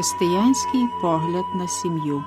Християнський погляд на сім'ю.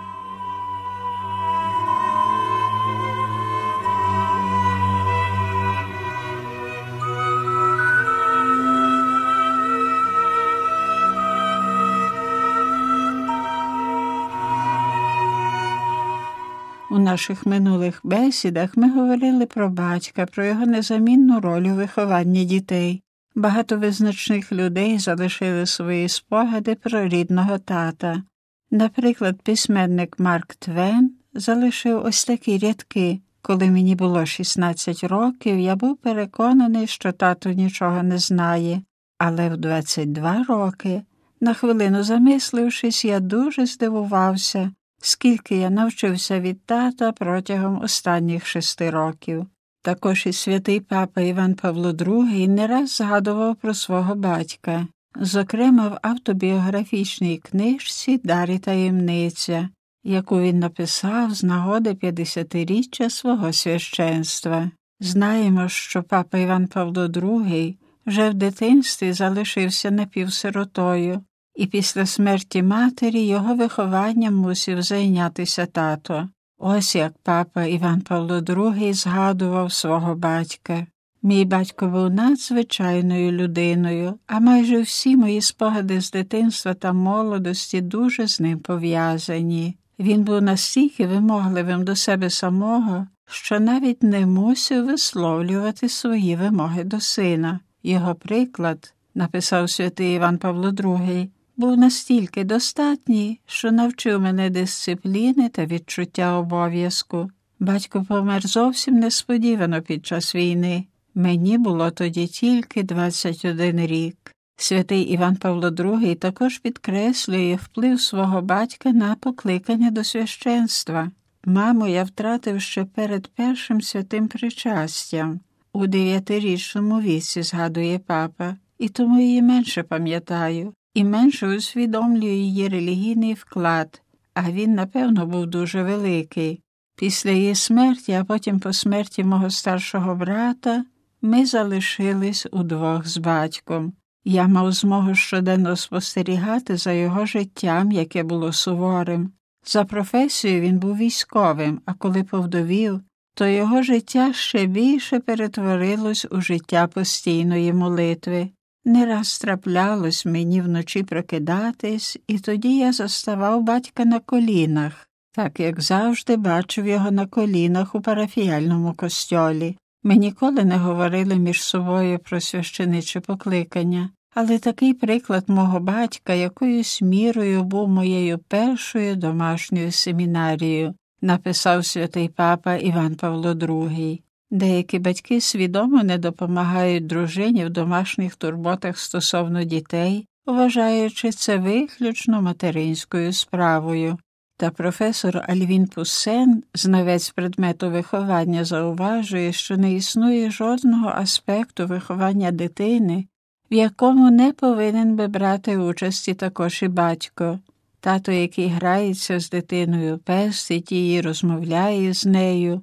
У наших минулих бесідах ми говорили про батька, про його незамінну роль у вихованні дітей. Багато визначних людей залишили свої спогади про рідного тата. Наприклад, письменник Марк Твен залишив ось такі рядки. Коли мені було 16 років, я був переконаний, що тато нічого не знає, але в 22 роки, на хвилину замислившись, я дуже здивувався, скільки я навчився від тата протягом останніх шести років. Також і святий папа Іван Павло II не раз згадував про свого батька, зокрема в автобіографічній книжці Дарі таємниця, яку він написав з нагоди 50-річчя свого священства. Знаємо, що папа Іван Павло II вже в дитинстві залишився напівсиротою, і після смерті матері його вихованням мусив зайнятися тато. Ось як папа Іван Павло II згадував свого батька. Мій батько був надзвичайною людиною, а майже всі мої спогади з дитинства та молодості дуже з ним пов'язані. Він був настільки вимогливим до себе самого, що навіть не мусив висловлювати свої вимоги до сина. Його приклад, написав святий Іван Павло II, був настільки достатній, що навчив мене дисципліни та відчуття обов'язку. Батько помер зовсім несподівано під час війни. Мені було тоді тільки 21 рік. Святий Іван Павло II також підкреслює вплив свого батька на покликання до священства. Маму я втратив ще перед першим святим причастям. У дев'ятирічному віці, згадує папа, і тому її менше пам'ятаю і менше усвідомлює її релігійний вклад, а він, напевно, був дуже великий. Після її смерті, а потім по смерті мого старшого брата, ми залишились удвох з батьком. Я мав змогу щоденно спостерігати за його життям, яке було суворим. За професією він був військовим, а коли повдовів, то його життя ще більше перетворилось у життя постійної молитви. Не раз траплялось мені вночі прокидатись, і тоді я заставав батька на колінах, так як завжди бачив його на колінах у парафіяльному костьолі. Ми ніколи не говорили між собою про священиче покликання, але такий приклад мого батька якоюсь мірою був моєю першою домашньою семінарією, написав святий папа Іван Павло II. Деякі батьки свідомо не допомагають дружині в домашніх турботах стосовно дітей, вважаючи це виключно материнською справою. Та професор Альвін Пуссен, знавець предмету виховання, зауважує, що не існує жодного аспекту виховання дитини, в якому не повинен би брати участі також і батько. Тато, який грається з дитиною, пестить її, розмовляє з нею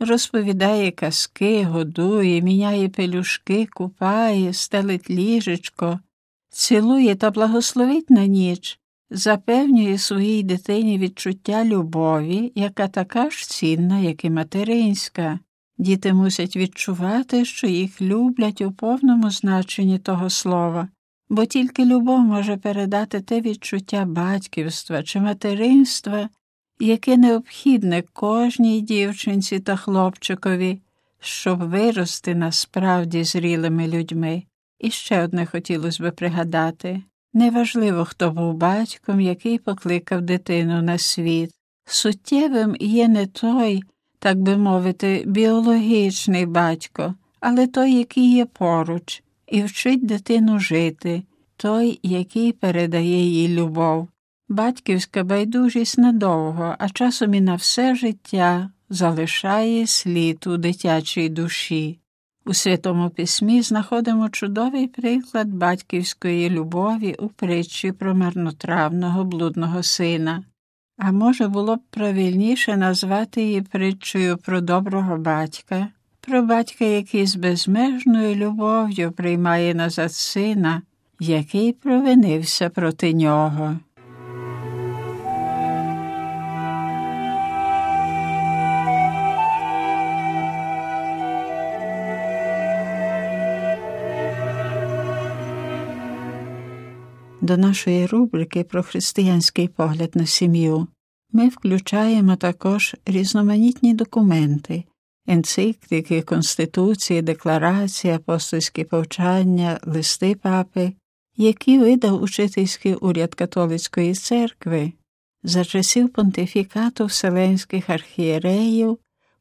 розповідає казки, годує, міняє пелюшки, купає, стелить ліжечко, цілує та благословить на ніч, запевнює своїй дитині відчуття любові, яка така ж цінна, як і материнська. Діти мусять відчувати, що їх люблять у повному значенні того слова, бо тільки любов може передати те відчуття батьківства чи материнства, яке необхідне кожній дівчинці та хлопчикові, щоб вирости насправді зрілими людьми. І ще одне хотілося би пригадати неважливо, хто був батьком, який покликав дитину на світ. Суттєвим є не той, так би мовити, біологічний батько, але той, який є поруч, і вчить дитину жити, той, який передає їй любов. Батьківська байдужість надовго, а часом і на все життя залишає слід у дитячій душі. У Святому Письмі знаходимо чудовий приклад батьківської любові у притчі про марнотравного блудного сина. А може, було б правильніше назвати її притчею про доброго батька, про батька, який з безмежною любов'ю приймає назад сина, який провинився проти нього. До нашої рубрики про християнський погляд на сім'ю ми включаємо також різноманітні документи, енцикліки, конституції, декларації, апостольські повчання, листи папи, які видав учительський уряд католицької церкви за часів понтифікату вселенських архієреїв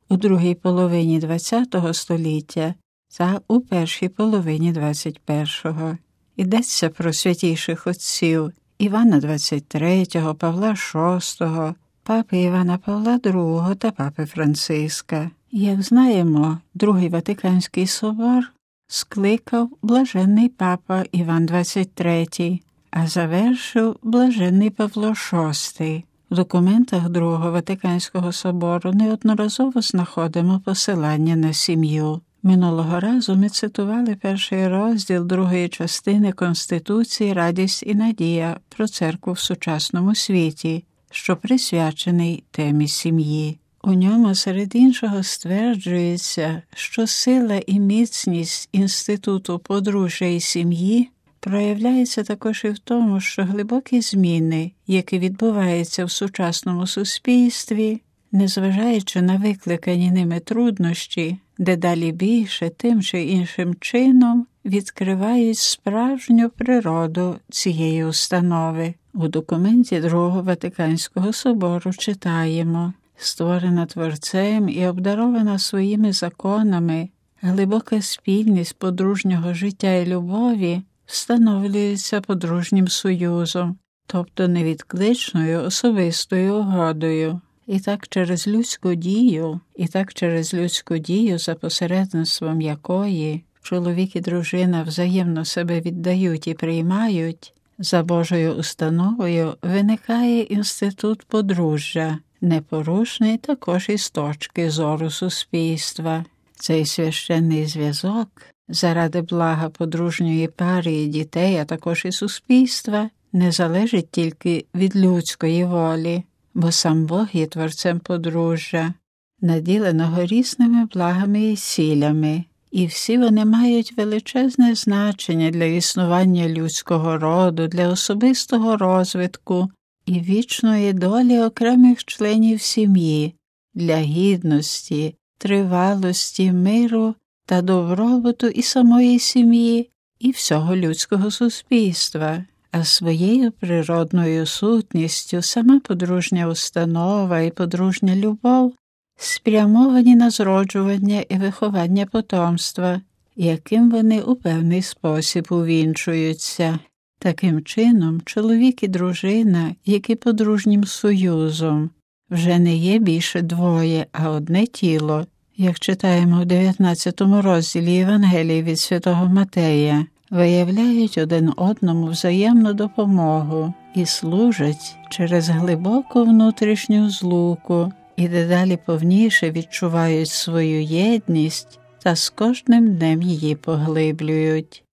у другій половині ХХ століття та у першій половині XXI. Йдеться про святіших отців Івана XXIII, Павла VI, папи Івана Павла II та папи Франциска. Як знаємо, Другий Ватиканський собор скликав блаженний папа Іван XXIII, а завершив блаженний Павло VI. В документах Другого Ватиканського собору неодноразово знаходимо посилання на сім'ю. Минулого разу ми цитували перший розділ другої частини Конституції Радість і Надія про церкву в сучасному світі, що присвячений темі сім'ї. У ньому серед іншого стверджується, що сила і міцність інституту подружжя і сім'ї проявляється також і в тому, що глибокі зміни, які відбуваються в сучасному суспільстві, незважаючи на викликані ними труднощі, дедалі більше тим чи іншим чином відкривають справжню природу цієї установи. У документі Другого Ватиканського собору читаємо створена Творцем і обдарована своїми законами, глибока спільність подружнього життя і любові встановлюється подружнім союзом, тобто невідкличною особистою угодою. І так через людську дію, і так через людську дію, за посередництвом якої чоловік і дружина взаємно себе віддають і приймають, за Божою установою виникає інститут подружжя, непорушний також із точки зору суспільства. Цей священний зв'язок заради блага подружньої пари і дітей, а також і суспільства, не залежить тільки від людської волі, бо сам Бог є творцем подружжя, наділеного різними благами і сілями, і всі вони мають величезне значення для існування людського роду, для особистого розвитку і вічної долі окремих членів сім'ї, для гідності, тривалості, миру та добробуту і самої сім'ї, і всього людського суспільства, а своєю природною сутністю сама подружня установа і подружня любов спрямовані на зроджування і виховання потомства, яким вони у певний спосіб увінчуються. Таким чином, чоловік і дружина, які подружнім союзом, вже не є більше двоє, а одне тіло, як читаємо в 19 розділі Євангелії від святого Матея, виявляють один одному взаємну допомогу і служать через глибоку внутрішню злуку і дедалі повніше відчувають свою єдність та з кожним днем її поглиблюють.